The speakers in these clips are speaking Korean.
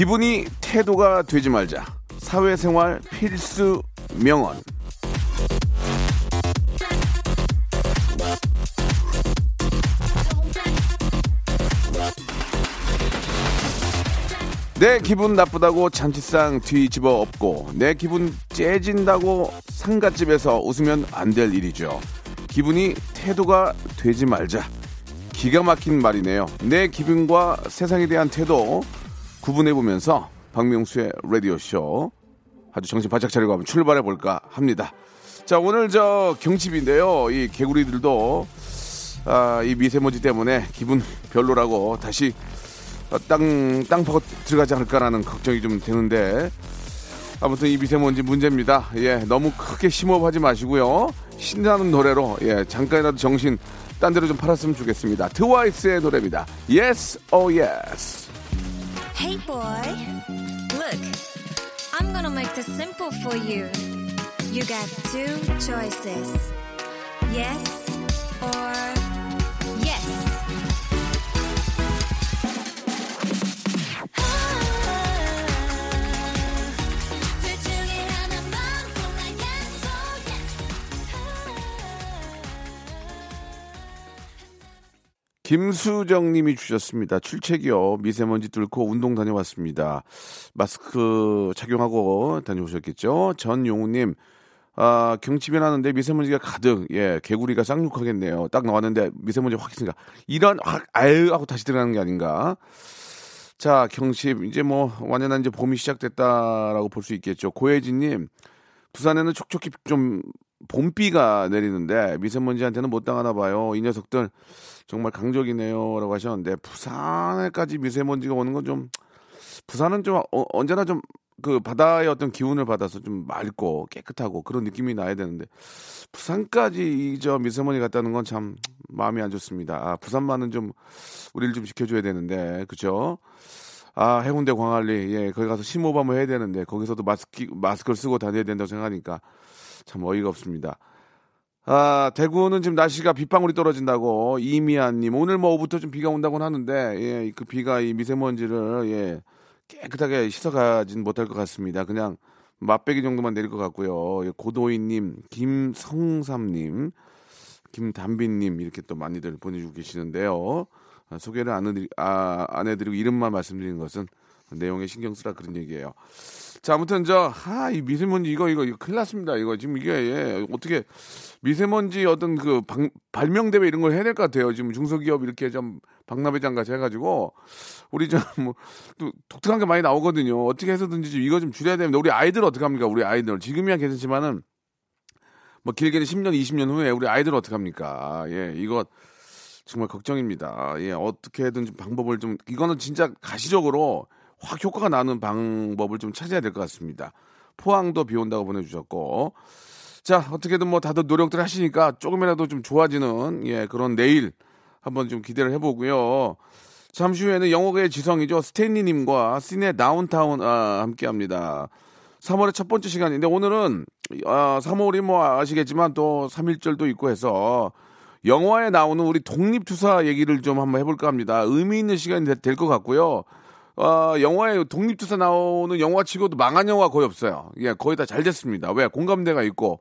기분이 태도가 되지 말자. 사회생활 필수 명언. 내 기분 나쁘다고 잔치상 뒤집어 엎고 내 기분 째진다고 상갓집에서 웃으면 안 될 일이죠. 기분이 태도가 되지 말자. 기가 막힌 말이네요. 내 기분과 세상에 대한 태도 구분해 보면서 박명수의 라디오 쇼 아주 정신 바짝 차리고 한번 출발해 볼까 합니다. 자 오늘 저 경칩인데요. 이 개구리들도 아, 이 미세먼지 때문에 기분 별로라고 다시 땅, 땅 파고 들어가지 않을까라는 걱정이 좀 되는데 아무튼 이 미세먼지 문제입니다. 예, 너무 크게 심호흡하지 마시고요. 신나는 노래로 예, 잠깐이라도 정신 딴 데로 좀 팔았으면 좋겠습니다. 트와이스의 노래입니다. Yes, oh yes. Hey boy, look, I'm gonna make this simple for you. You got two choices yes or 김수정 님이 주셨습니다. 출첵이요. 미세먼지 뚫고 운동 다녀왔습니다. 마스크 착용하고 다녀오셨겠죠? 전용우 님, 아, 경치 변 하는데 미세먼지가 가득, 예, 개구리가 쌍욕하겠네요. 딱 나왔는데 미세먼지 확 있으니까. 이런 확, 아유, 하고 다시 들어가는 게 아닌가. 자, 경칩, 이제 뭐, 완연한 이제 봄이 시작됐다라고 볼 수 있겠죠. 고혜진 님, 부산에는 촉촉히 좀 봄비가 내리는데 미세먼지한테는 못 당하나 봐요. 이 녀석들 정말 강적이네요라고 하셨는데 부산에까지 미세먼지가 오는 건 좀 부산은 좀 어, 언제나 좀 그 바다의 어떤 기운을 받아서 좀 맑고 깨끗하고 그런 느낌이 나야 되는데 부산까지 이 저 미세먼지 갔다는 건 참 마음이 안 좋습니다. 아, 부산만은 좀 우리를 좀 지켜줘야 되는데 그죠? 아 해운대 광안리 예 거기 가서 심호흡 한번 해야 되는데 거기서도 마스크 마스크를 쓰고 다녀야 된다고 생각하니까 참 어이가 없습니다. 아, 대구는 지금 날씨가 빗방울이 떨어진다고 이미아님 오늘 뭐 오후부터 좀 비가 온다고는 하는데 예, 그 비가 이 미세먼지를 예, 깨끗하게 씻어가진 못할 것 같습니다. 그냥 맛배기 정도만 내릴 것 같고요. 예, 고도희님, 김성삼님, 김담빈님 이렇게 또 많이들 보내주고 계시는데요. 아, 소개를 안, 해드리, 아, 안 해드리고 이름만 말씀드리는 것은 내용에 신경 쓰라 그런 얘기예요. 자, 아무튼 저, 아, 이 미세먼지 이거, 이거, 이거 큰일 났습니다. 이거 지금 이게, 예, 어떻게 미세먼지 어떤 그 방, 발명대회 이런 걸 해야 될 것 같아요. 지금 중소기업 이렇게 좀 박람회장 같이 해가지고, 우리 좀, 뭐, 또 독특한 게 많이 나오거든요. 어떻게 해서든지 좀 이거 좀 줄여야 됩니다. 우리 아이들 어떡합니까? 우리 아이들. 지금이야 괜찮지만은, 뭐 길게는 10년, 20년 후에 우리 아이들 어떡합니까? 예, 이거 정말 걱정입니다. 예, 어떻게든 좀 방법을 좀, 이거는 진짜 가시적으로 확 효과가 나는 방법을 좀 찾아야 될 것 같습니다. 포항도 비 온다고 보내주셨고. 자, 어떻게든 뭐 다들 노력들 하시니까 조금이라도 좀 좋아지는, 예, 그런 내일 한번 좀 기대를 해보고요. 잠시 후에는 영어계의 지성이죠. 스탠리님과 시네 다운타운, 아, 함께 합니다. 3월의 첫 번째 시간인데 오늘은, 아, 3월이 뭐 아시겠지만 또 3일절도 있고 해서 영화에 나오는 우리 독립투사 얘기를 좀 한번 해볼까 합니다. 의미 있는 시간이 될 것 같고요. 어, 영화에 독립투사 나오는 영화 치고도 망한 영화 거의 없어요. 예, 거의 다 잘 됐습니다. 왜? 공감대가 있고,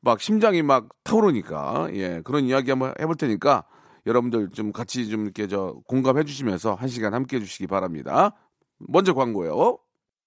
막 심장이 막 타오르니까, 예, 그런 이야기 한번 해볼 테니까, 여러분들 좀 같이 좀 이렇게 저 공감해 주시면서 한 시간 함께 해 주시기 바랍니다. 먼저 광고요.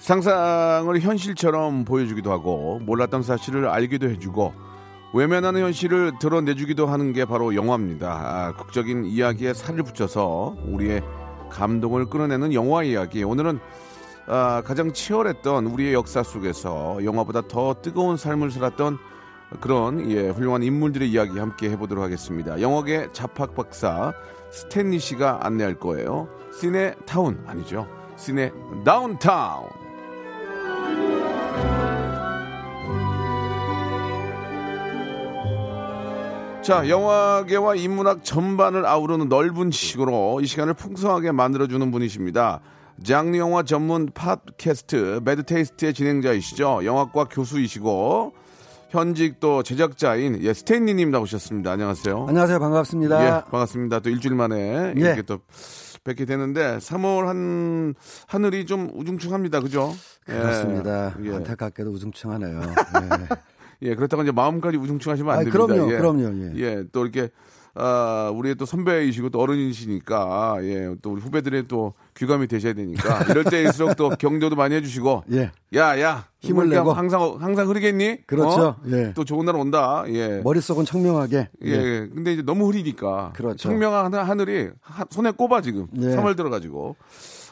상상을 현실처럼 보여주기도 하고 몰랐던 사실을 알기도 해주고 외면하는 현실을 드러내주기도 하는 게 바로 영화입니다. 아, 극적인 이야기에 살을 붙여서 우리의 감동을 끌어내는 영화 이야기. 오늘은 아, 가장 치열했던 우리의 역사 속에서 영화보다 더 뜨거운 삶을 살았던 그런 예, 훌륭한 인물들의 이야기 함께 해보도록 하겠습니다. 영화계 잡학 박사 스탠리 씨가 안내할 거예요. 시네 타운 아니죠? 시네 다운타운. 자, 영화계와 인문학 전반을 아우르는 넓은 지식으로 이 시간을 풍성하게 만들어주는 분이십니다. 장르 영화 전문 팟캐스트 매드테이스트의 진행자이시죠. 영화과 교수이시고 현직 또 제작자인 예, 스탠리님 나오셨습니다. 안녕하세요. 안녕하세요. 반갑습니다. 예, 반갑습니다. 또 일주일 만에 예. 이렇게 또 뵙게 되는데 3월 한 하늘이 좀 우중충합니다. 그죠? 예. 그렇습니다. 예. 안타깝게도 우중충하네요. 네. 예, 그렇다고 이제 마음까지 우중충하시면 안 아이, 됩니다. 그럼요, 예. 그럼요, 예. 또 이렇게 아, 우리의 또 선배이시고 또 어른이시니까 예, 또 우리 후배들의 또 귀감이 되셔야 되니까 이럴 때일수록 또 격려도 많이 해주시고 예. 야, 야, 힘을 내고. 항상 항상 흐리겠니? 그렇죠. 어? 예. 또 좋은 날 온다. 예. 머릿속은 청명하게. 예, 예. 근데 이제 너무 흐리니까. 그렇죠. 청명한 하늘- 하늘이 하- 손에 꼽아 지금. 예. 3월 들어가지고.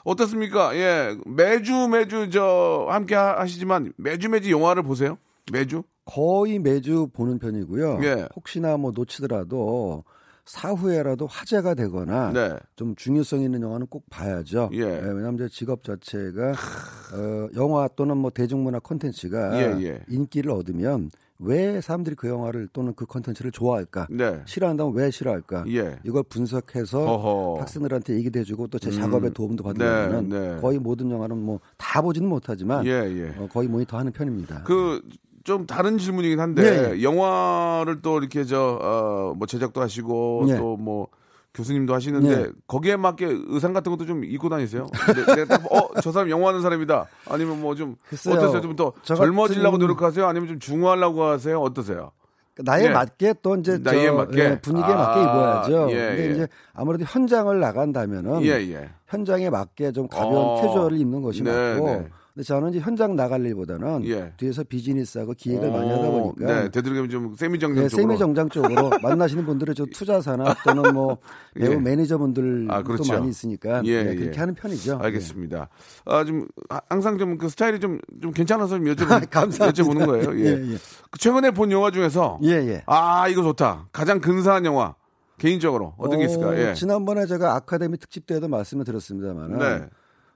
어떻습니까? 예. 매주 매주 저 함께 하- 하시지만 매주 매주 영화를 보세요? 매주? 거의 매주 보는 편이고요. 예. 혹시나 뭐 놓치더라도 사후에라도 화제가 되거나 네. 좀 중요성 있는 영화는 꼭 봐야죠. 예. 왜냐하면 제 직업 자체가 어, 영화 또는 뭐 대중문화 콘텐츠가 예, 예. 인기를 얻으면 왜 사람들이 그 영화를 또는 그 콘텐츠를 좋아할까? 네. 싫어한다면 왜 싫어할까? 예. 이걸 분석해서 허허. 학생들한테 얘기도 해주고 또제 음. 작업에 도움도 받으려면 네, 네. 거의 모든 영화는 뭐 다 보지는 못하지만 예, 예. 어, 거의 모니터하는 편입니다. 그 좀 다른 질문이긴 한데 예, 예. 영화를 또 이렇게 저뭐 제작도 하시고 예. 또뭐 교수님도 하시는데 예. 거기에 맞게 의상 같은 것도 좀 입고 다니세요? 근데 내가 딱, 어, 저 사람 영화하는 사람이다. 아니면 뭐 좀. 어떠세요? 좀더저 젊어지려고 노력하세요? 아니면 좀 중후하려고 하세요? 어떠세요? 나이에 예. 맞게 또 이제 저, 맞게? 예, 분위기에 아, 맞게 입어야죠. 예, 근데 예. 이제 아무래도 현장을 나간다면은 예, 예. 현장에 맞게 좀 가벼운 어. 캐주얼을 입는 것이 네, 맞고 네. 근데 저는 이제 현장 나갈 일보다는 예. 뒤에서 비즈니스하고 기획을 많이 하다 어, 보니까 네, 되도록이면 좀 세미정장 네, 쪽으로. 세미 정장 쪽으로 만나시는 분들은 저 투자사나 또는 뭐 배우 예. 매니저분들도 아, 그렇죠. 많이 있으니까 예, 네, 예. 그렇게 하는 편이죠. 알겠습니다. 아, 좀, 아, 항상 좀 그 스타일이 좀, 좀 괜찮아서 좀 여쭤보는, 감사합니다. 여쭤보는 거예요. 예. 예, 예. 그 최근에 본 영화 중에서. 예, 예. 아, 이거 좋다. 가장 근사한 영화. 개인적으로. 어떤 게 있을까요? 예. 지난번에 제가 아카데미 특집 때도 말씀을 드렸습니다만 네.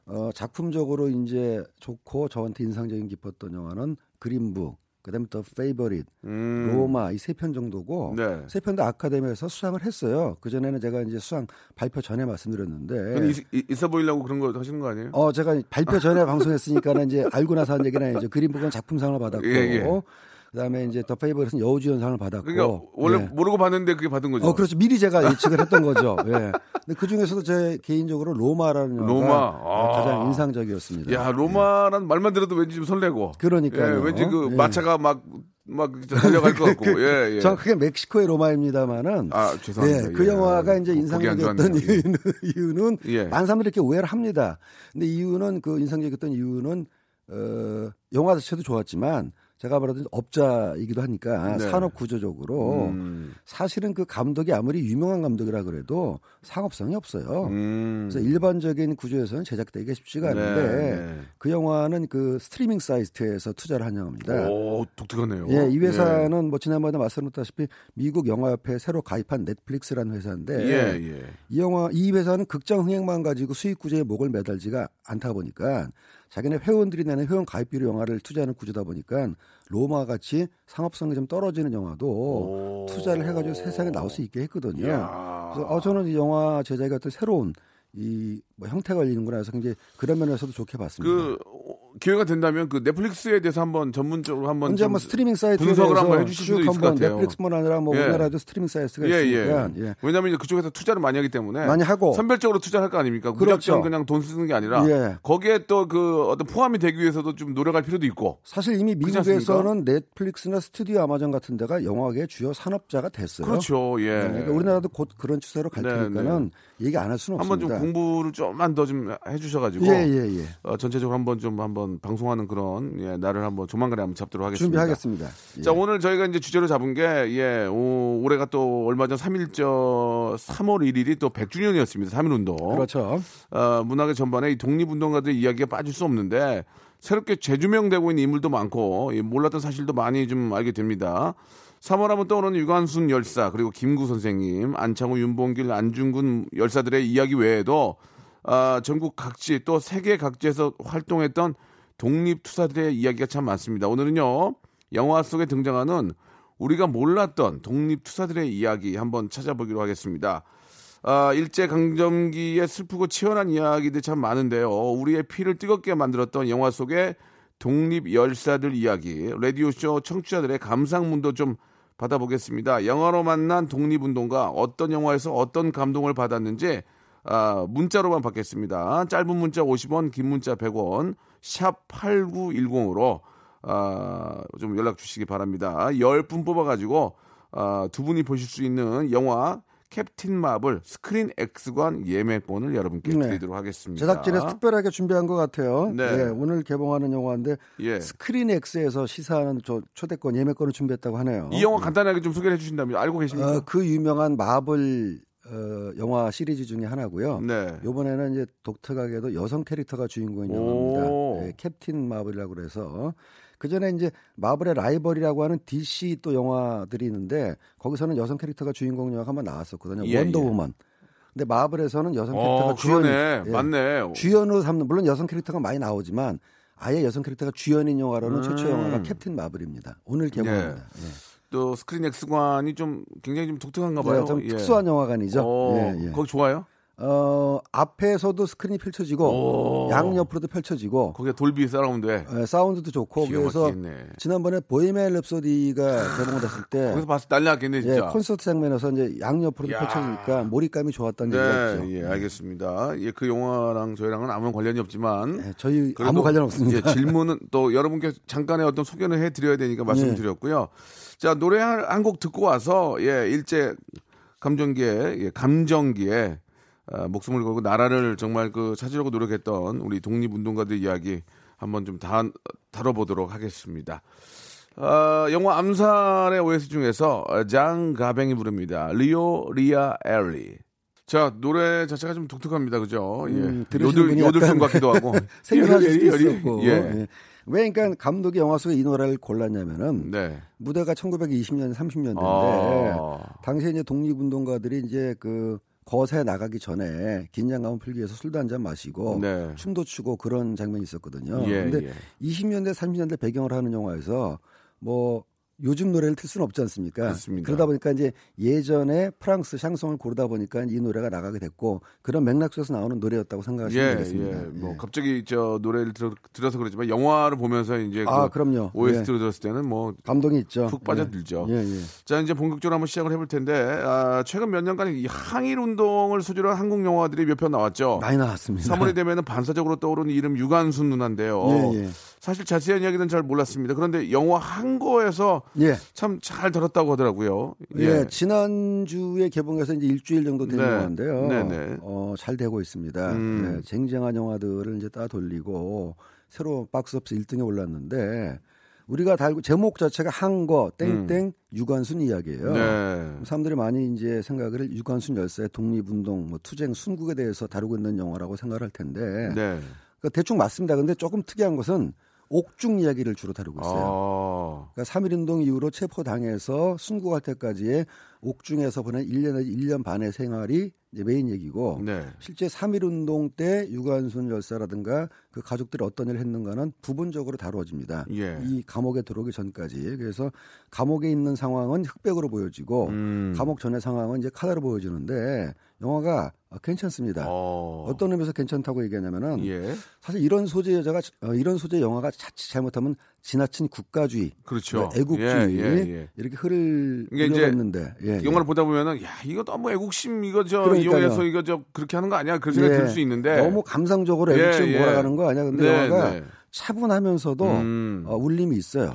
어, 작품적으로 이제 좋고 저한테 인상적인 깊었던 영화는 그린북, 그다음에 더 페이버릿, 음. 로마 이 세 편 정도고 네. 세편다 아카데미에서 수상을 했어요. 그 전에는 제가 이제 수상 발표 전에 말씀드렸는데. 있, 있- 있어 보이려고 그런 거 하시는 거 아니에요? 어, 제가 발표 전에 방송했으니까는 이제 알고 나서 한 얘기는 아니죠. 그린북은 작품상을 받았고, 예, 예. 그다음에 이제 더 페이버릿은 여우주연상을 받았고. 그러니까 원래 예. 모르고 봤는데 그게 받은 거죠. 어, 그렇죠. 미리 제가 예측을 했던 거죠. 예. 근데 그 중에서도 제 개인적으로 로마라는 영화가 로마. 아. 가장 인상적이었습니다. 야, 로마란 말만 들어도 왠지 좀 설레고. 그러니까요. 예, 왠지 그 예. 마차가 막, 막 달려갈 것 같고. 예, 예. 정확하게 멕시코의 로마입니다만은 아, 죄송합니다. 네, 그 예. 영화가 이제 안 인상적이었던. 예. 이유는, 이유는 예. 많은 사람들이 이렇게 오해를 합니다. 근데 이유는 그 인상적이었던 이유는 어, 영화 자체도 좋았지만 제가 말하던 업자이기도 하니까 네. 산업 구조적으로 음. 사실은 그 감독이 아무리 유명한 감독이라 그래도 상업성이 없어요. 음. 그래서 일반적인 구조에서는 제작되기가 쉽지가 네, 않은데 네. 그 영화는 그 스트리밍 사이트에서 투자를 한 영화입니다. 오, 독특하네요. 예, 이 회사는 뭐 지난번에 말씀드렸다시피 미국 영화협회에 새로 가입한 넷플릭스라는 회사인데 예, 예. 이 영화 이 회사는 극장 흥행만 가지고 수익 구조에 목을 매달지가 않다 보니까 자기네 회원들이 내는 회원 가입비로 영화를 투자하는 구조다 보니까 로마 같이 상업성이 좀 떨어지는 영화도 오. 투자를 해가지고 세상에 나올 수 있게 했거든요. 이야. 그래서 어, 저는 이 영화 제작이 어떤 새로운 이 뭐 형태가 열리는구나 해서 굉장히 그런 면에서도 좋게 봤습니다. 그 어, 기회가 된다면 그 넷플릭스에 대해서 한번 전문적으로 한번 언제 좀 한번 스트리밍 사이트에 분석을 한번 해주실 수도 쭉 있을 것 같아요. 넷플릭스뿐 아니라 뭐 예. 우리나라도 스트리밍 사이트가 예, 있으니까 예. 예. 왜냐하면 그쪽에서 투자를 많이 하기 때문에 많이 하고. 선별적으로 투자할 거 아닙니까? 그렇죠. 무작정 그냥 돈 쓰는 게 아니라 예. 거기에 또 그 어떤 포함이 되기 위해서도 좀 노력할 필요도 있고. 사실 이미? 미국에서는 넷플릭스나 스튜디오 아마존 같은 데가 영화계의 주요 산업자가 됐어요. 그렇죠. 예. 네, 그러니까 우리나라도 곧 그런 추세로 갈 네, 테니까는 얘기 안 할 수는 한번 없습니다. 좀 공부를 좀만 더 좀 해주셔가지고 예, 예, 예. 어, 전체적으로 한번 좀 한번 한번 방송하는 그런 예, 날을 한번 조만간에 한번 잡도록 하겠습니다. 준비하겠습니다. 예. 자 오늘 저희가 이제 주제로 잡은 게 예, 오, 올해가 또 얼마 전 3일저 3월 1일이 또 100주년이었습니다. 3일 운동. 그렇죠. 어, 문학의 전반에 이 독립운동가들의 이야기가 빠질 수 없는데 새롭게 재조명되고 있는 인물도 많고 이 몰랐던 사실도 많이 좀 알게 됩니다. 3월 하면 떠오르는 유관순 열사 그리고 김구 선생님, 안창호, 윤봉길, 안중근 열사들의 이야기 외에도 아, 전국 각지 또 세계 각지에서 활동했던 독립투사들의 이야기가 참 많습니다. 오늘은요 영화 속에 등장하는 우리가 몰랐던 독립투사들의 이야기 한번 찾아보기로 하겠습니다. 아, 일제 강점기의 슬프고 치열한 이야기들 참 많은데요. 우리의 피를 뜨겁게 만들었던 영화 속의 독립 열사들 이야기, 라디오쇼 청취자들의 감상문도 좀 받아보겠습니다. 영화로 만난 독립운동가 어떤 영화에서 어떤 감동을 받았는지 아, 문자로만 받겠습니다. 짧은 문자 50원, 긴 문자 100원, 샵 8910으로 아, 좀 연락 주시기 바랍니다. 10분 뽑아가지고 아, 두 분이 보실 수 있는 영화 캡틴 마블 스크린 X관 예매권을 여러분께 네. 드리도록 하겠습니다. 제작진에서 특별하게 준비한 것 같아요. 네. 예, 오늘 개봉하는 영화인데 예. 스크린 X에서 시사하는 저 초대권 예매권을 준비했다고 하네요. 이 영화 간단하게 좀 소개해 주신다면 알고 계십니까? 어, 그 유명한 마블 어, 영화 시리즈 중에 하나고요. 네. 이번에는 이제 독특하게도 여성 캐릭터가 주인공인 오. 영화입니다. 예, 캡틴 마블이라고 그래서 그 전에 이제 마블의 라이벌이라고 하는 DC 또 영화들이 있는데 거기서는 여성 캐릭터가 주인공 영화가 한번 나왔었거든요. 예, 원더우먼. 근데 마블에서는 여성 캐릭터가 어, 주연. 예, 맞네. 주연으로 삼는 물론 여성 캐릭터가 많이 나오지만 아예 여성 캐릭터가 주연인 영화로는 음. 최초 영화가 캡틴 마블입니다. 오늘 개봉합니다. 예. 또 스크린 X관이 좀 굉장히 좀 독특한가 봐요. 네, 좀 예. 특수한 영화관이죠. 어, 예, 예. 거기 좋아요? 어, 앞에서도 스크린이 펼쳐지고 오. 양옆으로도 펼쳐지고 거기에 돌비 사라운드에 예, 사운드도 좋고 그래서 막히겠네. 지난번에 보헤미안 랩소디가 개봉됐을 때 거기서 봤을 때 난리 났겠네 예, 진짜. 콘서트 장면에서 이제 양옆으로도 야. 펼쳐지니까 몰입감이 좋았다는 얘기가 네, 있죠. 예, 알겠습니다. 예, 그 영화랑 저희랑은 아무 관련이 없지만 예, 저희 아무 관련 없습니다. 예, 질문은 또 여러분께 잠깐의 어떤 소개는 해드려야 되니까 말씀드렸고요. 자 노래 한 곡 듣고 와서 예 일제 감정기에 예, 감정기에 아, 목숨을 걸고 나라를 정말 그 찾으려고 노력했던 우리 독립운동가들 이야기 한번 좀 다, 다뤄보도록 하겠습니다. 아, 영화 암살의 OS 중에서 장 가뱅이 부릅니다. 리오 리아 엘리. 자 노래 자체가 좀 독특합니다, 그죠? 예. 음, 요들 요들송 같기도 하고. 열리, 수도 있었고. 예. 예. 왜 그러니까 감독이 영화 속에 이 노래를 골랐냐면은 네. 무대가 1920년, 30년대인데 아. 당시에 이제 독립운동가들이 이제 그 거세 나가기 전에 긴장감을 풀기 위해서 술도 한 잔 마시고 네. 춤도 추고 그런 장면이 있었거든요. 예, 근데 예. 20년대, 30년대 배경을 하는 영화에서 뭐 요즘 노래를 틀 수는 없지 않습니까? 그렇습니다. 그러다 보니까 이제 예전에 프랑스 샹송을 고르다 보니까 이 노래가 나가게 됐고 그런 맥락 속에서 나오는 노래였다고 생각하시면 예, 되겠습니다. 예. 뭐 예. 갑자기 저 노래를 들어, 들어서 그러지만 영화를 보면서 이제 아, 그 그럼요. OST를 들었을 때는 뭐 감동이 있죠. 푹 빠져들죠. 예, 예. 자 이제 본격적으로 한번 시작을 해볼 텐데 아, 최근 몇 년간 이 항일 운동을 소재로 한 한국 영화들이 몇 편 나왔죠. 많이 나왔습니다. 3월이 되면은 반사적으로 떠오르는 이름 유관순 누나인데요. 예, 예. 사실 자세한 이야기는 잘 몰랐습니다. 그런데 영화 한 거에서 예. 참잘 들었다고 하더라고요. 예, 지난주에 개봉해서 이제 일주일 정도 된 네. 영화인데요. 네네. 어, 잘 되고 있습니다. 음. 예, 쟁쟁한 영화들을 이제 따 돌리고 새로 박스오피스 1등에 올랐는데 우리가 달고 제목 자체가 한거 땡땡 유관순 이야기예요. 음. 네. 사람들이 많이 이제 생각을 유관순 열사의 독립운동, 뭐 투쟁, 순국에 대해서 다루고 있는 영화라고 생각할 텐데 네. 그러니까 대충 맞습니다. 근데 조금 특이한 것은 옥중 이야기를 주로 다루고 있어요. 아, 그러니까 3.1운동 이후로 체포당해서 순국할 때까지의 옥중에서 보낸 1년 내지 1년 반의 생활이 이제 메인 얘기고 네. 실제 3.1운동 때 유관순 열사라든가 그 가족들이 어떤 일을 했는가는 부분적으로 다루어집니다. 예. 이 감옥에 들어오기 전까지. 그래서 감옥에 있는 상황은 흑백으로 보여지고 음. 감옥 전의 상황은 이제 카라로 보여지는데 영화가 어, 괜찮습니다. 어. 어떤 의미에서 괜찮다고 얘기하냐면은 예. 사실 이런 소재 여자가 어, 이런 소재 영화가 자칫 잘못하면 지나친 국가주의, 그렇죠. 애국주의 예, 예, 예. 이렇게 흐를 이제 우려했는데 예, 예. 영화를 보다 보면은 야 이거 너무 애국심 이거 저 그러니까요. 이용해서 이거 저 그렇게 하는 거 아니야 그런 생각이 예, 들수 있는데 너무 감상적으로 예, 애국심 예. 몰아가는 거 아니야? 근데 네, 영화가 네. 차분하면서도 음. 어, 울림이 있어요.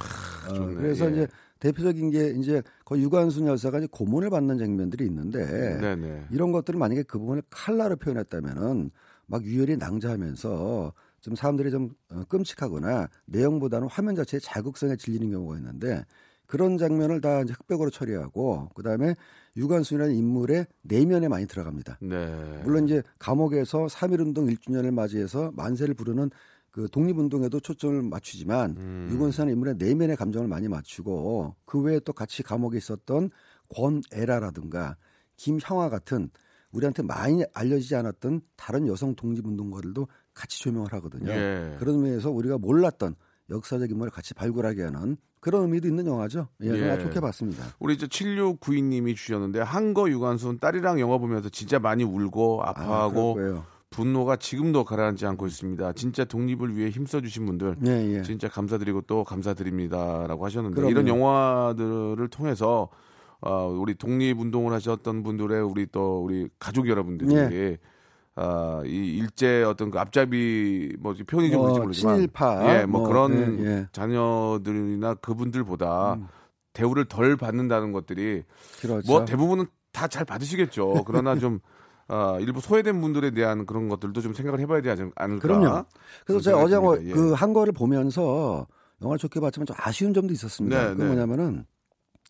어, 좋네, 그래서 예. 이제 대표적인 게 이제 그 유관순 열사가 이제 고문을 받는 장면들이 있는데 네네. 이런 것들을 만약에 그 부분을 칼라로 표현했다면은 막 유혈이 낭자하면서 좀 사람들이 좀 어, 끔찍하거나 내용보다는 화면 자체의 자극성에 질리는 경우가 있는데 그런 장면을 다 이제 흑백으로 처리하고 그다음에 유관순이라는 인물의 내면에 많이 들어갑니다. 네. 물론 이제 감옥에서 3.1 운동 1주년을 맞이해서 만세를 부르는 그 독립운동에도 초점을 맞추지만 음. 유건수라는 인물의 내면의 감정을 많이 맞추고 그 외에 또 같이 감옥에 있었던 권애라라든가 김형아 같은 우리한테 많이 알려지지 않았던 다른 여성 독립운동가들도 같이 조명을 하거든요. 예. 그런 의미에서 우리가 몰랐던 역사적 인물을 같이 발굴하게 하는 그런 의미도 있는 영화죠. 예, 예. 좋게 봤습니다. 우리 이제 7692님이 주셨는데 한거 유관순 딸이랑 영화 보면서 진짜 많이 울고 아, 아파하고 거예요. 분노가 지금도 가라앉지 않고 있습니다. 진짜 독립을 위해 힘써주신 분들 예, 예. 진짜 감사드리고 또 감사드립니다라고 하셨는데 그럼요. 이런 영화들을 통해서 어, 우리 독립운동을 하셨던 분들의 우리 또 우리 가족 여러분들이 예. 아, 이 일제 어떤 그 앞잡이 뭐 표현이 좀 그런지 어, 모르지만 친일파, 예, 뭐, 뭐, 그런 예, 예. 자녀들이나 그분들보다 대우를 덜 받는다는 것들이 그렇죠. 뭐 대부분은 다 잘 받으시겠죠. 그러나 좀 아, 일부 소외된 분들에 대한 그런 것들도 좀 생각을 해봐야 되지 않- 않을까. 그럼요. 그래서 제가 어제. 예. 그한 거를 보면서 영화를 좋게 봤지만 좀 아쉬운 점도 있었습니다. 네, 그게 네. 뭐냐면은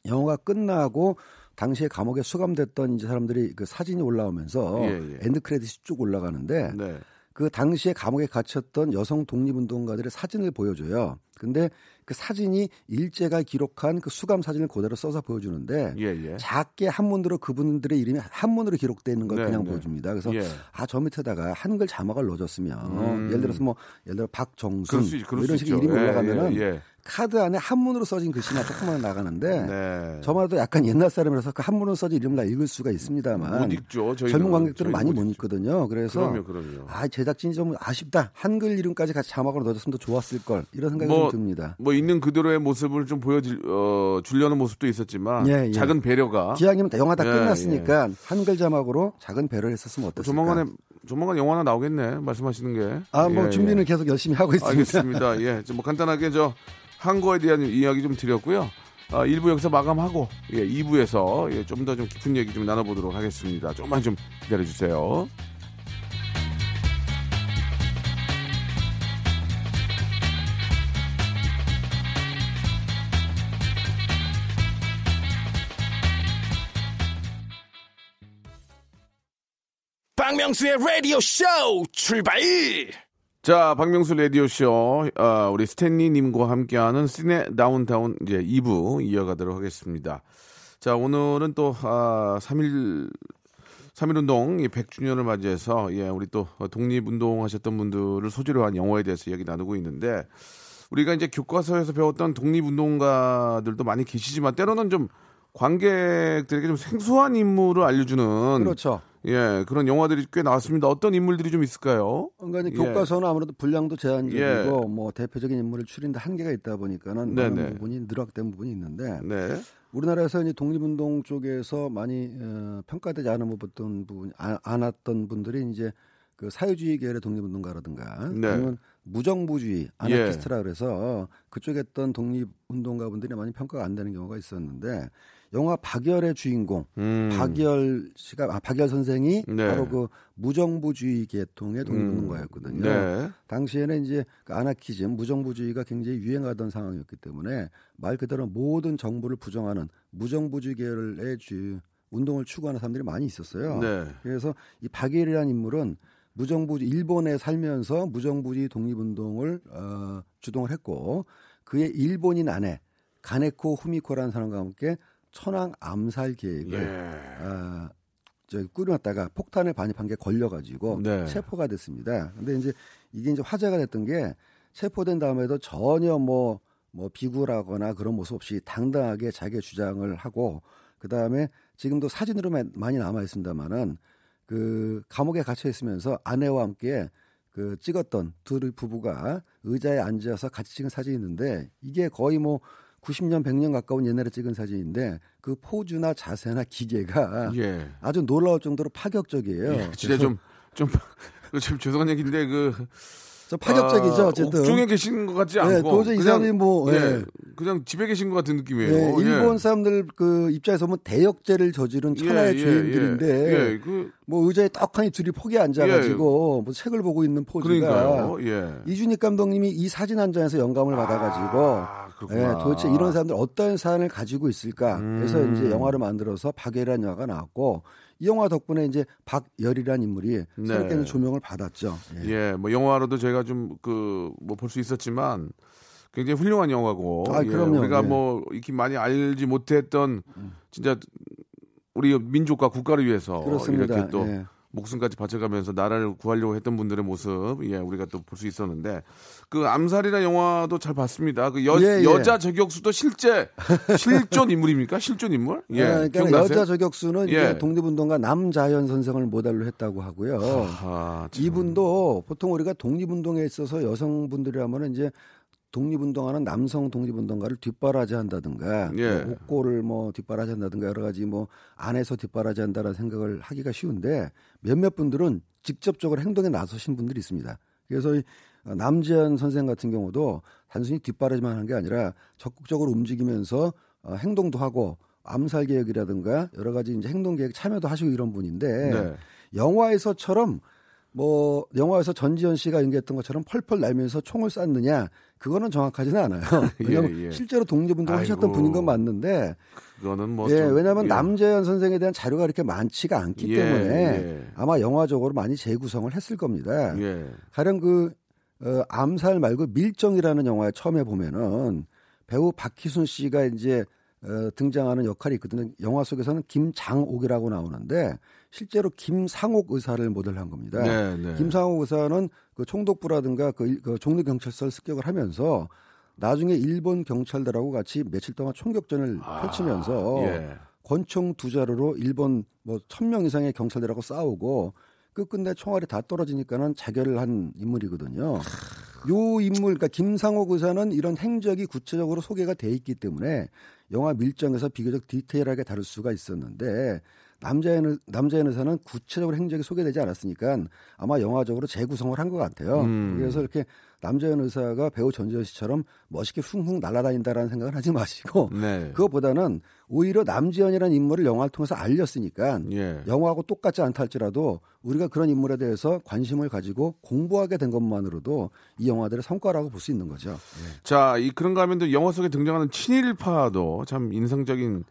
영화가 끝나고 당시에 감옥에 수감됐던 이제 사람들이 그 사진이 올라오면서 예, 예. 엔드 크레딧이 쭉 올라가는데 네. 그 당시에 감옥에 갇혔던 여성 독립운동가들의 사진을 보여줘요. 근데 그 사진이 일제가 기록한 그 수감 사진을 그대로 써서 보여주는데 예, 예. 작게 한문으로 그분들의 이름이 한문으로 기록되어 있는 걸 네, 그냥 네. 보여줍니다. 그래서 예. 아 저 밑에다가 한글 자막을 넣어줬으면 음. 예를 들어서 뭐 예를 들어 박정순 그럴 수, 있- 뭐 그럴 이런 수 식의. 이름이 예, 올라가면은 예, 예. 카드 안에 한문으로 써진 글씨나 조금만 나가는데 네. 저마다 약간 옛날 사람이라서 그 한문으로 써진 이름을 다 읽을 수가 있습니다만 못 읽죠. 젊은 관객들은 많이 못 읽죠. 읽거든요. 그래서 그럼요, 그럼요. 아 제작진이 좀 아쉽다. 한글 이름까지 같이 자막으로 넣어줬으면 더 좋았을 걸 이런 생각이 뭐, 좀 듭니다. 뭐 있는 그대로의 모습을 좀 보여줄 어, 주려는 모습도 있었지만 예, 예. 작은 배려가 기왕이면 영화 다 예, 끝났으니까 한글 자막으로 작은 배를 했었으면 어땠을까? 조만간에 조만간 영화 하나 나오겠네. 말씀하시는 게. 아, 뭐 예, 준비는 예. 계속 열심히 하고 있습니다. 알겠습니다. 예, 좀뭐 간단하게 저 한 거에 대한 이야기 좀 드렸고요. 아, 1부 여기서 마감하고 예, 2부에서 예, 좀더 좀 깊은 얘기 좀 나눠보도록 하겠습니다. 조금만 좀 기다려 주세요. 박명수의 라디오 쇼 출발! 자, 박명수 라디오쇼, 아, 우리 스탠리님과 함께하는 시네 다운타운 이제 2부 이어가도록 하겠습니다. 자, 오늘은 또, 아, 3일, 3.1운동 100주년을 맞이해서, 예, 우리 또 독립운동 하셨던 분들을 소재로 한 영화에 대해서 이야기 나누고 있는데, 우리가 이제 교과서에서 배웠던 독립운동가들도 많이 계시지만, 때로는 좀 관객들에게 좀 생소한 인물을 알려주는, 그렇죠. 예, 그런 영화들이 꽤 나왔습니다. 어떤 인물들이 좀 있을까요? 그러니까 예. 교과서는 아무래도 분량도 제한적이고 예. 뭐 대표적인 인물을 추린데 한계가 있다 보니까는 네네. 많은 부분이 누락된 부분이 있는데 네. 우리나라에서 이제 독립운동 쪽에서 많이 어, 평가되지 않은 부분 부분 아- 않았던 분들이 이제 그 사회주의 계열의 독립운동가라든가 네. 아니면 무정부주의 예. 아나키스트라 그래서 그쪽에 했던 독립운동가분들이 많이 평가가 안 되는 경우가 있었는데 영화 박열의 주인공 음. 박열 씨가 아, 박열 선생이 네. 바로 그 무정부주의 계통의 독립운동가였거든요. 네. 당시에는 이제 그 아나키즘, 무정부주의가 굉장히 유행하던 상황이었기 때문에 말 그대로 모든 정부를 부정하는 무정부주의 계열의 주, 운동을 추구하는 사람들이 많이 있었어요. 네. 그래서 이 박일이라는 인물은 무정부 일본에 살면서 무정부주의 독립운동을 어, 주동을 했고 그의 일본인 아내 가네코 후미코라는 사람과 함께 천황 암살 계획을 예. 아, 저 꾸려놨다가 폭탄을 반입한 게 걸려가지고 네. 체포가 됐습니다. 근데 이제 이게 이제 화제가 됐던 게 체포된 다음에도 전혀 뭐, 뭐 비굴하거나 그런 모습 없이 당당하게 자기의 주장을 하고 그 다음에 지금도 사진으로 마- 많이 남아 있습니다만은 그 감옥에 갇혀 있으면서 아내와 함께 그 찍었던 둘 부부가 의자에 앉아서 같이 찍은 사진이 있는데 이게 거의 뭐 90년, 100년 가까운 옛날에 찍은 사진인데 그 포즈나 자세나 기계가 예. 아주 놀라울 정도로 파격적이에요. 예, 진짜 그래서 좀, 좀, 좀 죄송한 얘기인데, 그, 저 파격적이죠, 아, 어쨌든. 옥중에 계신 것 같지 예, 않고 도저히 이 사람이 뭐, 예, 예. 그냥 집에 계신 것 같은 느낌이에요. 예, 예. 일본 사람들 그 입장에서 보면 대역죄를 저지른 천하의 예, 예, 죄인들인데 예, 예, 그 뭐 의자에 떡하니 둘이 폭에 앉아가지고 뭐 책을 보고 있는 포즈가 그러니까요. 예. 이준익 감독님이 이 사진 한 장에서 영감을 받아가지고 아, 그렇구나. 예, 도대체 이런 사람들 어떤 사안을 가지고 있을까 해서 음. 이제 영화를 만들어서 박열이라는 영화가 나왔고 이 영화 덕분에 이제 박열이라는 인물이 네. 새롭게 조명을 받았죠. 예. 예, 뭐 영화로도 저희가 좀 그 뭐 볼 수 있었지만 굉장히 훌륭한 영화고 아, 예. 우리가 예. 뭐 이렇게 많이 알지 못했던 진짜 우리 민족과 국가를 위해서 그렇습니다. 이렇게 또 예. 목숨까지 바쳐가면서 나라를 구하려고 했던 분들의 모습, 예, 우리가 또 볼 수 있었는데 그 암살이라 영화도 잘 봤습니다. 그 여, 예, 예. 여자 저격수도 실제 실존 인물입니까? 실존 인물? 예, 예, 그러니까 기억나세요? 여자 저격수는 예. 독립운동가 남자연 선생을 모델로 했다고 하고요. 아, 참. 이분도 보통 우리가 독립운동에 있어서 여성분들이라면 이제 독립운동하는 남성 독립운동가를 뒷바라지한다든가 예. 뭐 옥고를 뭐 뒷바라지한다든가 여러 가지 뭐 안에서 뒷바라지한다라는 생각을 하기가 쉬운데 몇몇 분들은 직접적으로 행동에 나서신 분들이 있습니다. 그래서 이 남재현 선생 같은 경우도 단순히 뒷바라지만 한 게 아니라 적극적으로 움직이면서 어, 행동도 하고 암살 계획이라든가 여러 가지 이제 행동 계획 참여도 하시고 이런 분인데 네. 영화에서처럼 뭐 영화에서 전지현 씨가 연기했던 것처럼 펄펄 날면서 총을 쐈느냐 그거는 정확하지는 않아요. 왜냐하면 예, 예. 실제로 독립운동 하셨던. 분인 건 맞는데 그거는 뭐 예, 좀, 왜냐하면 예. 남재현 선생에 대한 자료가 이렇게 많지가 않기 예, 때문에 예. 아마 영화적으로 많이 재구성을 했을 겁니다. 예. 가령 그 어, 암살 말고 밀정이라는 영화에 처음에 보면은 배우 박희순 씨가 이제 어, 등장하는 역할이 있거든요. 영화 속에서는 김장옥이라고 나오는데 실제로 김상옥 의사를 모델한 겁니다. 네, 네. 김상옥 의사는 그 총독부라든가 그, 일- 그 종로 경찰서를 습격을 하면서 나중에 일본 경찰들하고 같이 며칠 동안 총격전을 펼치면서 아, 예. 권총 두 자루로 일본 뭐 천 명 이상의 경찰들하고 싸우고 끝끝내 총알이 다 떨어지니까는 자결을 한 인물이거든요. 요 인물, 그러니까 김상옥 의사는 이런 행적이 구체적으로 소개가 돼 있기 때문에 영화 밀정에서 비교적 디테일하게 다룰 수가 있었는데 남자의 남자의 의사는 구체적으로 행적이 소개되지 않았으니까 아마 영화적으로 재구성을 한 것 같아요. 음. 그래서 이렇게 남자의 의사가 배우 전지현 씨처럼 멋있게 쿵쿵 날아다닌다라는 생각을 하지 마시고 네. 그것보다는 오히려 남지현이라는 인물을 영화를 통해서 알렸으니까 예. 영화하고 똑같지 않다 할지라도 우리가 그런 인물에 대해서 관심을 가지고 공부하게 된 것만으로도 이 영화들의 성과라고 볼 수 있는 거죠. 예. 자, 이 그런가 하면 또 영화 속에 등장하는 친일파도 참 인상적인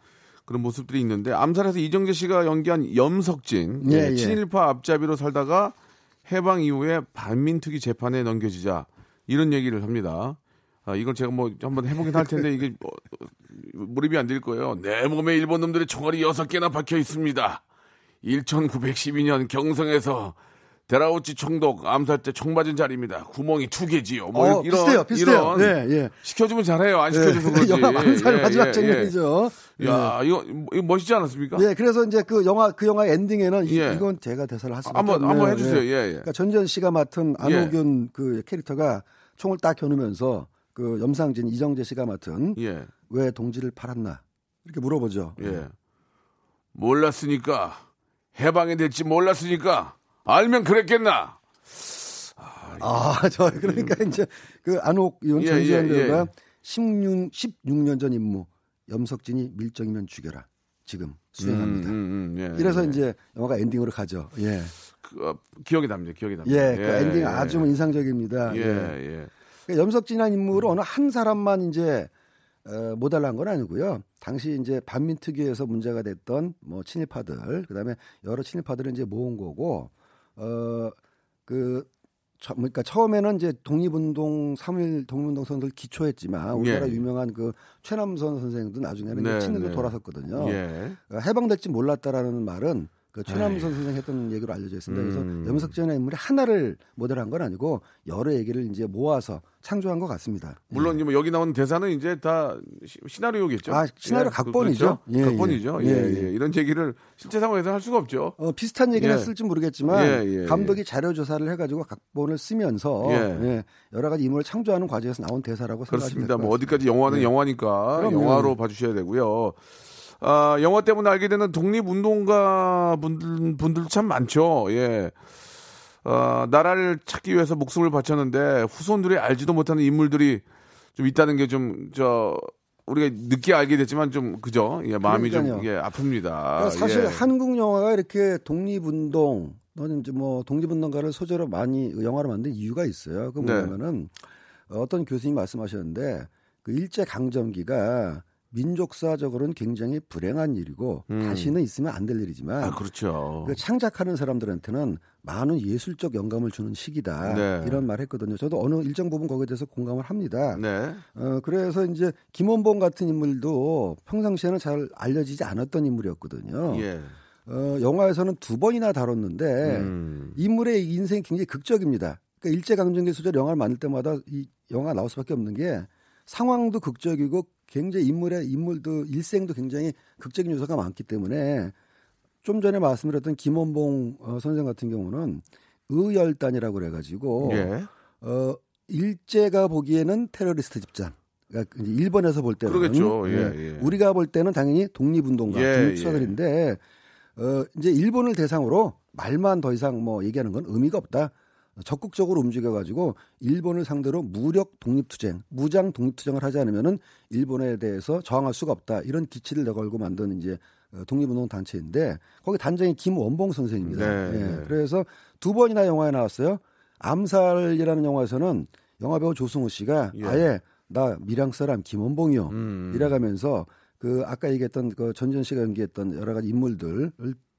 그런 모습들이 있는데 암살에서 이정재 씨가 연기한 염석진 예, 예, 예. 친일파 앞잡이로 살다가 해방 이후에 반민특위 재판에 넘겨지자 이런 얘기를 합니다. 아, 이걸 제가 뭐 한번 해보긴 할 텐데 이게 뭐, 몰입이 안 될 거예요. 내 몸에 일본 놈들의 총알이 여섯 개나 박혀 있습니다. 1912년 경성에서 데라우치 총독 암살 때 총 맞은 자리입니다. 구멍이 두 개지요. 뭐 어, 이런 비슷해요, 비슷해요. 이런 예, 예. 시켜주면 잘해요. 안 시켜줘서 그렇지. 영화 암살 예, 마지막 예, 장면이죠. 예. 야, 이거, 이거 멋있지 않았습니까? 예, 그래서 이제 그 영화 그 영화 엔딩에는 이- 예. 이건 제가 대사를 할 수밖에 한번. 한번 해주세요. 예, 예. 그러니까 전지현 씨가 맡은 안호균 그 캐릭터가 총을 딱 겨누면서 그 염상진 이정재 씨가 맡은 예, 왜 동지를 팔았나 이렇게 물어보죠. 예. 몰랐으니까 해방이 될지 몰랐으니까 알면 그랬겠나. 아, 저 그러니까 이제 그 안옥윤 예, 전지현 예, 배우가 예. 16 16년 전 임무 염석진이 밀정이면 죽여라 지금 수행합니다. 음, 음, 음, 예, 이래서 예. 이제 영화가 엔딩으로 가죠. 예, 그, 어, 기억이 납니다. 기억이 납니다. 예, 그 엔딩 아주 인상적입니다. 예, 예. 예. 그러니까 염석진이라는 인물을 어느 한 사람만 이제 어, 모델한 건 아니고요. 당시 이제 반민특위에서 문제가 됐던 뭐 친일파들, 그다음에 여러 친일파들을 이제 모은 거고, 어그 그러니까 처음에는 이제 독립운동 3일 독립운동 선수들 기초했지만 우리나라 예. 유명한 그 최남선 선생도 나중에는 네, 친일로 네. 돌아섰거든요. 예. 어, 해방될지 몰랐다라는 말은 그 최남선 선생 했던 얘기로 알려져 있습니다. 음. 그래서 염석진의 인물이 하나를 모델한 건 아니고 여러 얘기를 이제 모아서 창조한 것 같습니다. 물론 이제 뭐 여기 나오는 대사는 이제 다 시- 시나리오겠죠. 아, 시나리오 그- 각본이죠. 그렇죠? 예, 각본이죠. 예, 예. 예, 예, 예. 이런 얘기를 실제 상황에서 할 수가 없죠. 어, 비슷한 얘기는 예. 했을지 모르겠지만 예, 예, 감독이 자료 조사를 해가지고 각본을 쓰면서 예. 예, 여러 가지 인물을 창조하는 과정에서 나온 대사라고 생각하시면 그렇습니다. 뭐. 어디까지 영화는 예. 영화니까 그럼요. 영화로 봐주셔야 되고요. 아, 영화 때문에 알게 되는 독립운동가 분들, 분들 참 많죠. 예. 어, 나라를 찾기 위해서 목숨을 바쳤는데 후손들이 알지도 못하는 인물들이 좀 있다는 게 좀 저 우리가 늦게 알게 됐지만 좀 그죠? 예, 마음이 좀 그러니까요. 예, 아픕니다. 그러니까 사실 예. 한국 영화가 이렇게 독립운동 또는 이제 뭐 독립운동가를 소재로 많이 영화로 만든 이유가 있어요. 그 네. 뭐냐면은 어떤 교수님 말씀하셨는데 그 일제 강점기가 민족사적으로는 굉장히 불행한 일이고 다시는 있으면 안 될 일이지만 음. 아, 그렇죠. 그 창작하는 사람들한테는 많은 예술적 영감을 주는 시기다 네. 이런 말 했거든요. 저도 어느 일정 부분 거기에 대해서 공감을 합니다. 네. 어, 그래서 이제 김원봉 같은 인물도 평상시에는 잘 알려지지 않았던 인물이었거든요. 예. 어, 영화에서는 두 번이나 다뤘는데 음. 인물의 인생이 굉장히 극적입니다. 그러니까 일제강점기 소재 영화를 만들 때마다 이 영화 나올 수밖에 없는 게 상황도 극적이고 굉장히 인물의 인물도 일생도 굉장히 극적인 요소가 많기 때문에 좀 전에 말씀드렸던 김원봉 어, 선생 같은 경우는 의열단이라고 그래가지고 예. 어, 일제가 보기에는 테러리스트 집단. 그러니까 일본에서 볼 때는 그러겠죠. 예, 예. 우리가 볼 때는 당연히 독립운동가, 예, 독립수사들인데 어, 이제 일본을 대상으로 말만 더 이상 뭐 얘기하는 건 의미가 없다. 적극적으로 움직여가지고 일본을 상대로 무력 독립투쟁, 무장 독립투쟁을 하지 않으면은 일본에 대해서 저항할 수가 없다. 이런 기치를 내걸고 만든 이제 어, 독립운동 단체인데 거기 단장이 김원봉 선생입니다. 네, 예, 네. 그래서 두 번이나 영화에 나왔어요. 암살이라는 영화에서는 영화배우 조승우 씨가 예. 아예 나 밀양 사람 김원봉이요. 음. 이래가면서 그 아까 얘기했던 그 전전 씨가 연기했던 여러 가지 인물들을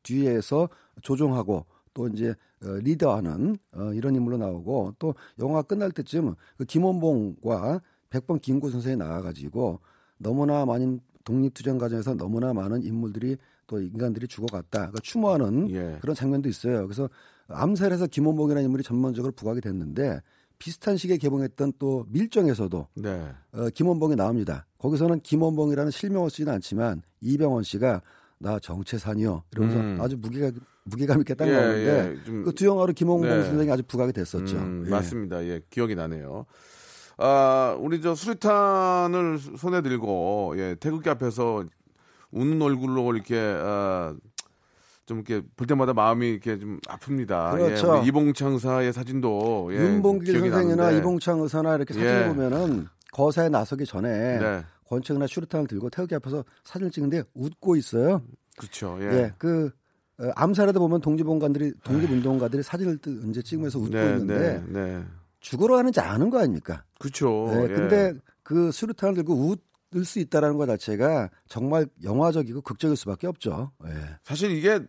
뒤에서 조종하고 또 이제 어, 리더하는 어, 이런 인물로 나오고 또 영화 끝날 때쯤 그 김원봉과 백범 김구 선생이 나와가지고 너무나 많은 독립투쟁 과정에서 너무나 많은 인물들이 또 인간들이 죽어갔다. 그러니까 추모하는 예. 그런 장면도 있어요. 그래서 암살에서 김원봉이라는 인물이 전문적으로 부각이 됐는데 비슷한 시기에 개봉했던 또 밀정에서도 네. 어, 김원봉이 나옵니다. 거기서는 김원봉이라는 실명을 쓰지는 않지만 이병헌 씨가 나 정체산이요 이러면서 음. 아주 무게가 무게감 있게 딱 예, 나오는데 예, 좀- 그 두 영화로 김원봉 네. 선생이 아주 부각이 됐었죠. 음, 예. 맞습니다. 예, 기억이 나네요. 아, 우리 저 수류탄을 손에 들고 예, 태극기 앞에서 웃는 얼굴로 이렇게 아, 좀 이렇게 볼 때마다 마음이 이렇게 좀 아픕니다. 그렇죠. 예, 우리 이봉창사의 사진도 예, 윤봉길 선생이나 나는데. 이봉창 의사나 이렇게 사진을 예. 보면은 거사에 나서기 전에 네, 권총이나 슈루탄을 들고 태극기 앞에서 사진을 찍는데 웃고 있어요. 그렇죠. 예, 예. 그 어, 암살에도 보면 독립운동가들이 독립운동가들이 사진을 뜨- 이제 찍으면서 웃고 네, 있는데 네, 네. 죽으러 하는지 아는 거 아닙니까? 그렇죠. 네, 예. 근데 그 수류탄을 들고 웃을 수 있다라는 것 자체가 정말 영화적이고 극적일 수밖에 없죠. 예. 사실 이게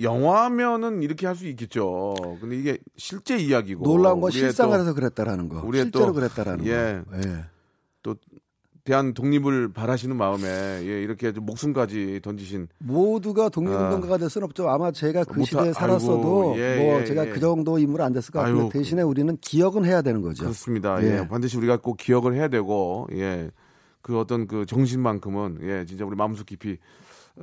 영화면은 이렇게 할 수 있겠죠. 근데 이게 실제 이야기고 놀라운 건또 해서 그랬다라는 거. 실제로 또- 그랬다라는 예. 거. 예. 대한 독립을 바라시는 마음에 예, 이렇게 좀 목숨까지 던지신 모두가 독립운동가가 될 수는 없죠. 아마 제가 그 시대에 살았어도 아이고, 예, 뭐 예, 제가 예. 그 정도 인물 안 됐을 것 같은데 아유, 대신에 우리는 기억은 해야 되는 거죠. 그렇습니다. 예. 예. 반드시 우리가 꼭 기억을 해야 되고 예. 그 어떤 그 정신만큼은 예, 진짜 우리 마음속 깊이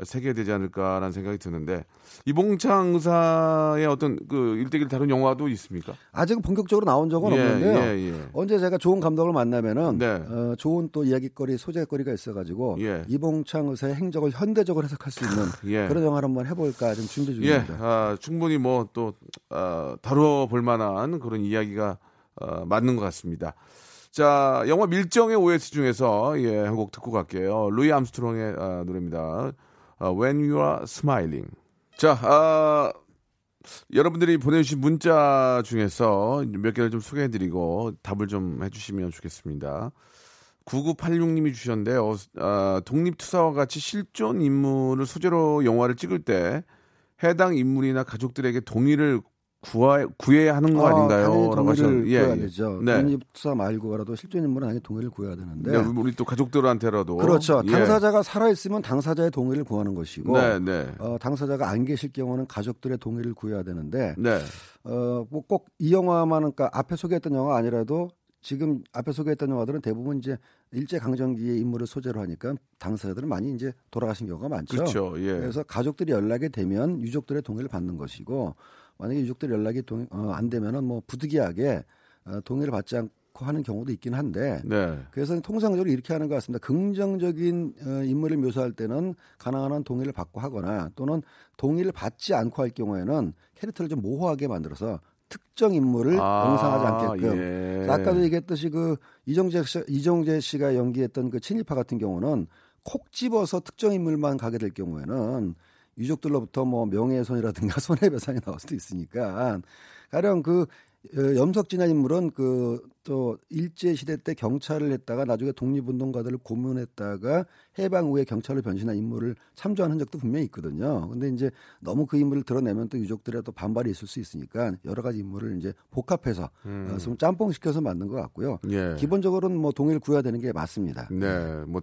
새겨야 되지 않을까라는 생각이 드는데 이봉창 의사의 어떤 그 일대기를 다룬 영화도 있습니까? 아직은 본격적으로 나온 적은 예, 없는데요. 예, 예. 언제 제가 좋은 감독을 만나면은 네. 어, 좋은 또 이야기거리 소재거리가 있어가지고 예. 이봉창 의사의 행적을 현대적으로 해석할 수 있는 예. 그런 영화를 한번 해볼까 좀 준비 예, 중입니다. 아, 충분히 뭐또 아, 다뤄볼 만한 그런 이야기가 어, 맞는 것 같습니다. 자, 영화 밀정의 OST 중에서 예, 한 곡 듣고 갈게요. 루이 암스트롱의 아, 노래입니다. 아, When You Are Smiling. 자, 아, 여러분들이 보내주신 문자 중에서 몇 개를 좀 소개해드리고 답을 좀 해주시면 좋겠습니다. 9986님이 주셨는데요. 아, 독립투사와 같이 실존 인물을 소재로 영화를 찍을 때 해당 인물이나 가족들에게 동의를 구하, 구해야 하는 거 아닌가요? 당연히 라고 동의를 하셨- 예, 구해야 예. 되죠. 네. 독립투사 말고라도 실존 인물은 당연히 동의를 구해야 되는데. 네, 우리 또 가족들한테라도. 그렇죠. 예. 당사자가 살아 있으면 당사자의 동의를 구하는 것이고, 네, 네. 어, 당사자가 안 계실 경우는 가족들의 동의를 구해야 되는데, 네. 어, 뭐 꼭 이 영화만은 그러니까 앞에 소개했던 영화 아니라도 지금 앞에 소개했던 영화들은 대부분 이제 일제 강점기의 인물을 소재로 하니까 당사자들은 많이 이제 돌아가신 경우가 많죠. 그렇죠. 예. 그래서 가족들이 연락이 되면 유족들의 동의를 받는 것이고 만약에 유족들이 연락이 동, 어, 안 되면은 뭐 부득이하게 어, 동의를 받지 않고 하는 경우도 있긴 한데 네. 그래서 통상적으로 이렇게 하는 것 같습니다. 긍정적인 어, 인물을 묘사할 때는 가능한 한 동의를 받고 하거나 또는 동의를 받지 않고 할 경우에는 캐릭터를 좀 모호하게 만들어서 특정 인물을 아, 영상하지 않게끔. 예. 아까도 얘기했듯이 그 이정재 씨, 이정재 씨가 연기했던 그 친일파 같은 경우는 콕 집어서 특정 인물만 가게 될 경우에는 유족들로부터 뭐 명예훼손이라든가 손해배상이 나올 수도 있으니까 가령 그 어, 염석진이라는 인물은 그 또 일제 시대 때 경찰을 했다가 나중에 독립운동가들을 고문했다가 해방 후에 경찰로 변신한 인물을 참조한 흔적도 분명히 있거든요. 근데 이제 너무 그 인물을 드러내면 또 유족들의 또 반발이 있을 수 있으니까 여러 가지 인물을 이제 복합해서 어, 좀 짬뽕 시켜서 만든 것 같고요. 음. 예. 기본적으로는 뭐 동의를 구해야 되는 게 맞습니다. 네, 뭐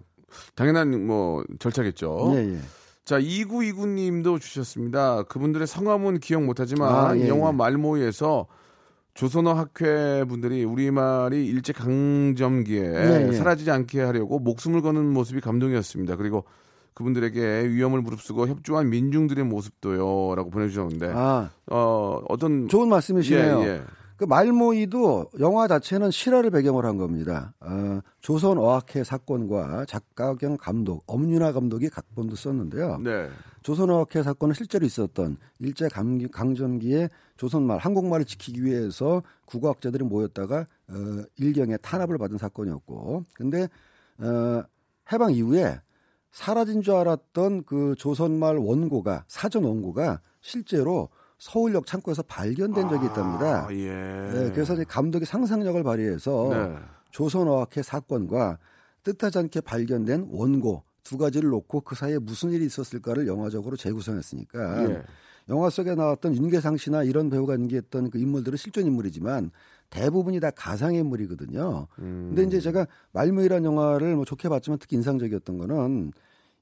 당연한 뭐 절차겠죠. 예, 예. 자, 2929님도 주셨습니다. 그분들의 성함은 기억 못하지만 아, 예, 영화 예. 말모에서 조선어 학회 분들이 우리말이 일제 강점기에 예, 예. 사라지지 않게 하려고 목숨을 거는 모습이 감동이었습니다. 그리고 그분들에게 위험을 무릅쓰고 협조한 민중들의 모습도요라고 보내주셨는데 아, 어 어떤 좋은 말씀이시네요. 예, 예. 그 말모이도 영화 자체는 실화를 배경으로 한 겁니다. 어, 조선 어학회 사건과 작가 겸 감독 엄윤아 감독이 각본도 썼는데요. 네. 조선 어학회 사건은 실제로 있었던 일제 강, 강점기에 조선말 한국말을 지키기 위해서 국어학자들이 모였다가 어, 일경에 탄압을 받은 사건이었고, 근데 어, 해방 이후에 사라진 줄 알았던 그 조선말 원고가 사전 원고가 실제로 서울역 창고에서 발견된 적이 있답니다. 아, 예. 네, 그래서 이제 감독이 상상력을 발휘해서 네. 조선어학회 사건과 뜻하지 않게 발견된 원고 두 가지를 놓고 그 사이에 무슨 일이 있었을까를 영화적으로 재구성했으니까 예. 영화 속에 나왔던 윤계상 씨나 이런 배우가 연기했던 그 인물들은 실존 인물이지만 대부분이 다 가상 인물이거든요. 음. 근데 이제 제가 말무이란 영화를 뭐 좋게 봤지만 특히 인상적이었던 거는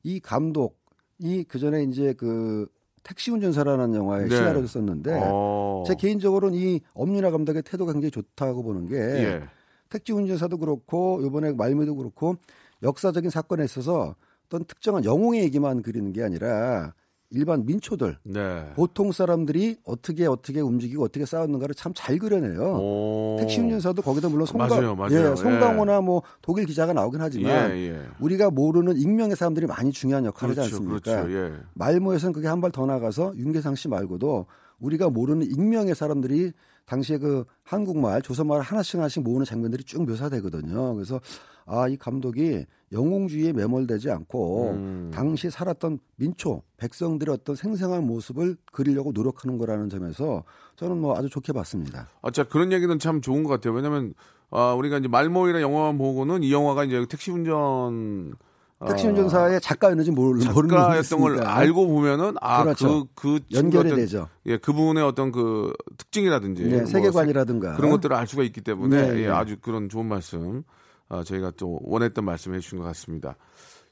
이 감독 이 그 전에 이제 그 택시 운전사라는 영화의 네. 시나리오를 썼는데 어. 제 개인적으로는 이 엄윤아 감독의 태도가 굉장히 좋다고 보는 게 예. 택지 운전사도 그렇고 이번에 말미도 그렇고 역사적인 사건에 있어서 어떤 특정한 영웅의 얘기만 그리는 게 아니라 일반 민초들 네. 보통 사람들이 어떻게 어떻게 움직이고 어떻게 싸웠는가를 참 잘 그려내요. 오. 택시 운전사도 거기다 물론 송강, 맞아요, 맞아요. 예, 송강호나 뭐 독일 기자가 나오긴 하지만 예, 예. 우리가 모르는 익명의 사람들이 많이 중요한 역할을 하지 그렇죠, 않습니까? 그렇죠. 예. 말모에서는 그게 한 발 더 나가서 윤계상 씨 말고도 우리가 모르는 익명의 사람들이 당시에 그 한국말, 조선말 하나씩 하나씩 모으는 장면들이 쭉 묘사되거든요. 그래서 아, 이 감독이 영웅주의에 매몰되지 않고 음. 당시 살았던 민초, 백성들의 어떤 생생한 모습을 그리려고 노력하는 거라는 점에서 저는 뭐 아주 좋게 봤습니다. 아, 자 그런 얘기는 참 좋은 것 같아요. 왜냐면 아, 우리가 이제 말모이라 영화만 보고는 이 영화가 이제 택시 운전 아, 택시 운전사의 작가였는지 모르, 모르는 작가였던 걸. 알고 보면은 아, 그렇죠. 그, 그 연결이 어떤- 되죠. 예, 그분의 어떤 그 특징이라든지 네, 뭐 세계관이라든가 그런 것들을 알 수가 있기 때문에 네, 예, 네. 아주 그런 좋은 말씀 아, 저희가 또 원했던 말씀 해 주신 것 같습니다.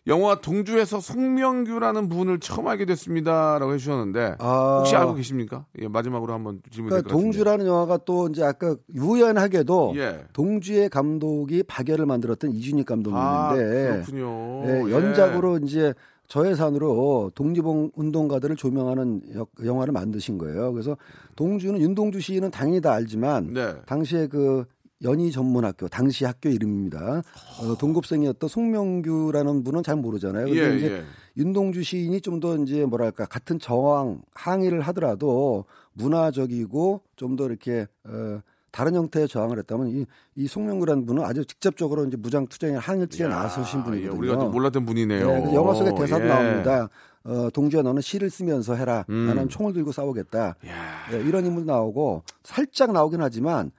영화 동주에서 송명규라는 분을 처음 알게 됐습니다라고 해주셨는데 아. 혹시 알고 계십니까? 예, 마지막으로 한번 질문 드릴 그러니까. 동주라는 영화가 또 이제 아까 우연하게도 예. 동주의 감독이 박열을 만들었던 이준익 아, 감독님인데 그렇군요. 예, 예. 연작으로 이제 저예산으로 독립 운동가들을 조명하는 역- 영화를 만드신 거예요. 그래서 동주는 윤동주 씨는 당연히 다 알지만 네. 당시에 그 연희 전문학교 당시 학교 이름입니다. 어, 동급생이었던 송명규라는 분은 잘 모르잖아요. 근데 예, 이제 예. 윤동주 시인이 좀 더 이제 뭐랄까 같은 저항 항의를 하더라도 문화적이고 좀 더 이렇게 어, 다른 형태의 저항을 했다면 이, 이 송명구라는 분은 아주 직접적으로 이제 무장 투쟁에 항일 투쟁에 나서신 아, 예, 분이거든요. 우리가 좀 몰랐던 분이네요. 네, 영화 속에 대사도 예. 나옵니다. 어, 동주야 너는 시를 쓰면서 해라. 음. 나는 총을 들고 싸우겠다. 야. 예, 이런 인물 나오고 살짝 나오긴 하지만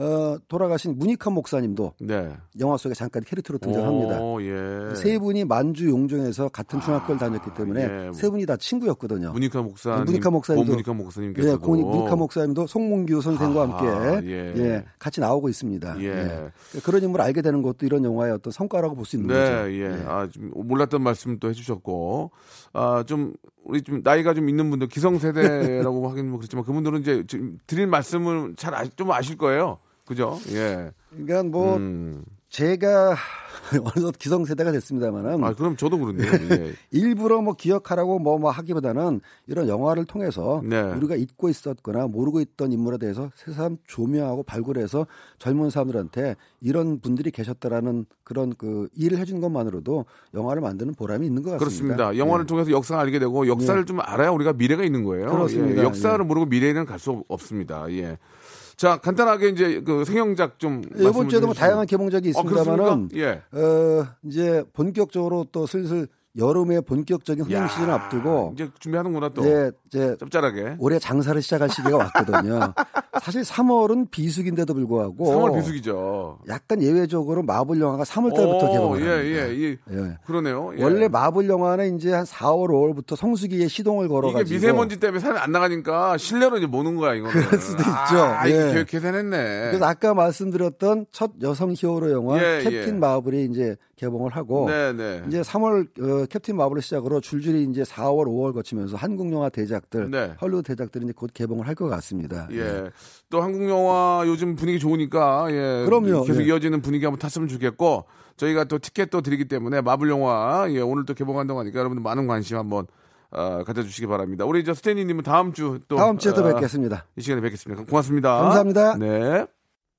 어, 돌아가신 문익환 목사님도 네. 영화 속에 잠깐 캐릭터로 등장합니다. 오, 예. 세 분이 만주 용종에서 같은 중학교를 다녔기 때문에 예. 세 분이 다 친구였거든요. 문익환 목사님, 문익환 목사님도- 문익환 목사님께서도 네, 고니 문익환 목사님도 송몽규 선생과 아, 함께 예. 예. 같이 나오고 있습니다. 예. 그런 인물을 알게 되는 것도 이런 영화의 어떤 성과라고 볼 수 있는 네, 거죠. 예. 아, 좀 몰랐던 말씀 또 해주셨고, 아, 좀, 우리 좀 나이가 좀 있는 분들, 기성세대라고 하긴 뭐 그렇지만 그분들은 이제 좀 드릴 말씀을 잘 아, 좀 아실 거예요. 그죠? 예. 그러니까 뭐 음. 제가 어느덧 기성세대가 됐습니다만은 아, 그럼 저도 그렇네요. 예. 일부러 뭐 기억하라고 뭐 뭐 하기보다는 이런 영화를 통해서 네. 우리가 잊고 있었거나 모르고 있던 인물에 대해서 새삼 조명하고 발굴해서 젊은 사람들한테 이런 분들이 계셨다라는 그런 그 일을 해준 것만으로도 영화를 만드는 보람이 있는 것 같습니다. 그렇습니다. 영화를 네. 통해서 역사를 알게 되고 역사를 좀 알아야 우리가 미래가 있는 거예요. 그렇습니다. 예, 역사를 예. 모르고 미래에는 갈 수 없습니다. 예. 자, 간단하게 이제 그 생형작 좀 이번 말씀을 주에도 뭐. 다양한 개봉작이 아, 있습니다만은 그렇습니까? 예. 어, 이제 본격적으로 또 슬슬 여름의 본격적인 흥행 야, 시즌을 앞두고 이제 준비하는구나 또. 이제 이제 짭짤하게. 올해 장사를 시작할 시기가 왔거든요. 사실 3월은 비수기인데도 불구하고 3월 비수기죠. 약간 예외적으로 마블 영화가 3월 달부터 오, 개봉을 예, 합니다. 예, 예. 예. 그러네요. 예. 원래 마블 영화는 이제 한 4월, 5월부터 성수기에 시동을 이게 걸어 가지고 미세먼지 때문에 사람이 안 나가니까 실내로 이제 모는 거야, 이거는. 그럴 수도 있죠. 아, 이거 예. 계- 계산했네. 그래서 아까 말씀드렸던 첫 여성 히어로 영화 예, 캡틴 예. 마블이 이제 개봉을 하고 네, 네. 이제 3월 어, 캡틴 마블을 시작으로 줄줄이 이제 4월, 5월 거치면서 한국 영화 대작들, 네. 헐리우드 대작들이 이제 곧 개봉을 할 것 같습니다. 예. 또 한국 영화 요즘 분위기 좋으니까 예. 그럼요. 계속 예. 이어지는 분위기 한번 탔으면 좋겠고 저희가 또 티켓도 드리기 때문에 마블 영화 예, 오늘 또 개봉한다고 하니까 여러분들 많은 관심 한번 어, 가져주시기 바랍니다. 우리 저 스탠리님은 다음 주 또 다음 주에 또 어, 뵙겠습니다. 이 시간에 뵙겠습니다. 고맙습니다. 감사합니다. 네.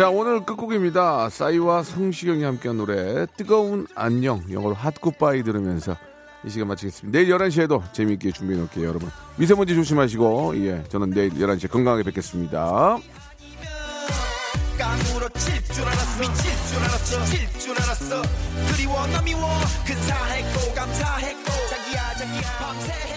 자 오늘 끝곡입니다. 싸이와 성시경이 함께한 노래 뜨거운 안녕 영어로 핫굿바이 들으면서 이 시간 마치겠습니다. 내일 11시에도 재미있게 준비해 놓을게요 여러분. 미세먼지 조심하시고 예 저는 내일 11시에 건강하게 뵙겠습니다. 깡으로 칠줄 알았어 미칠 줄 알았어 미칠 줄 알았어 그리워 너 미워 근사했고 감사했고 자기야 자기야 밤새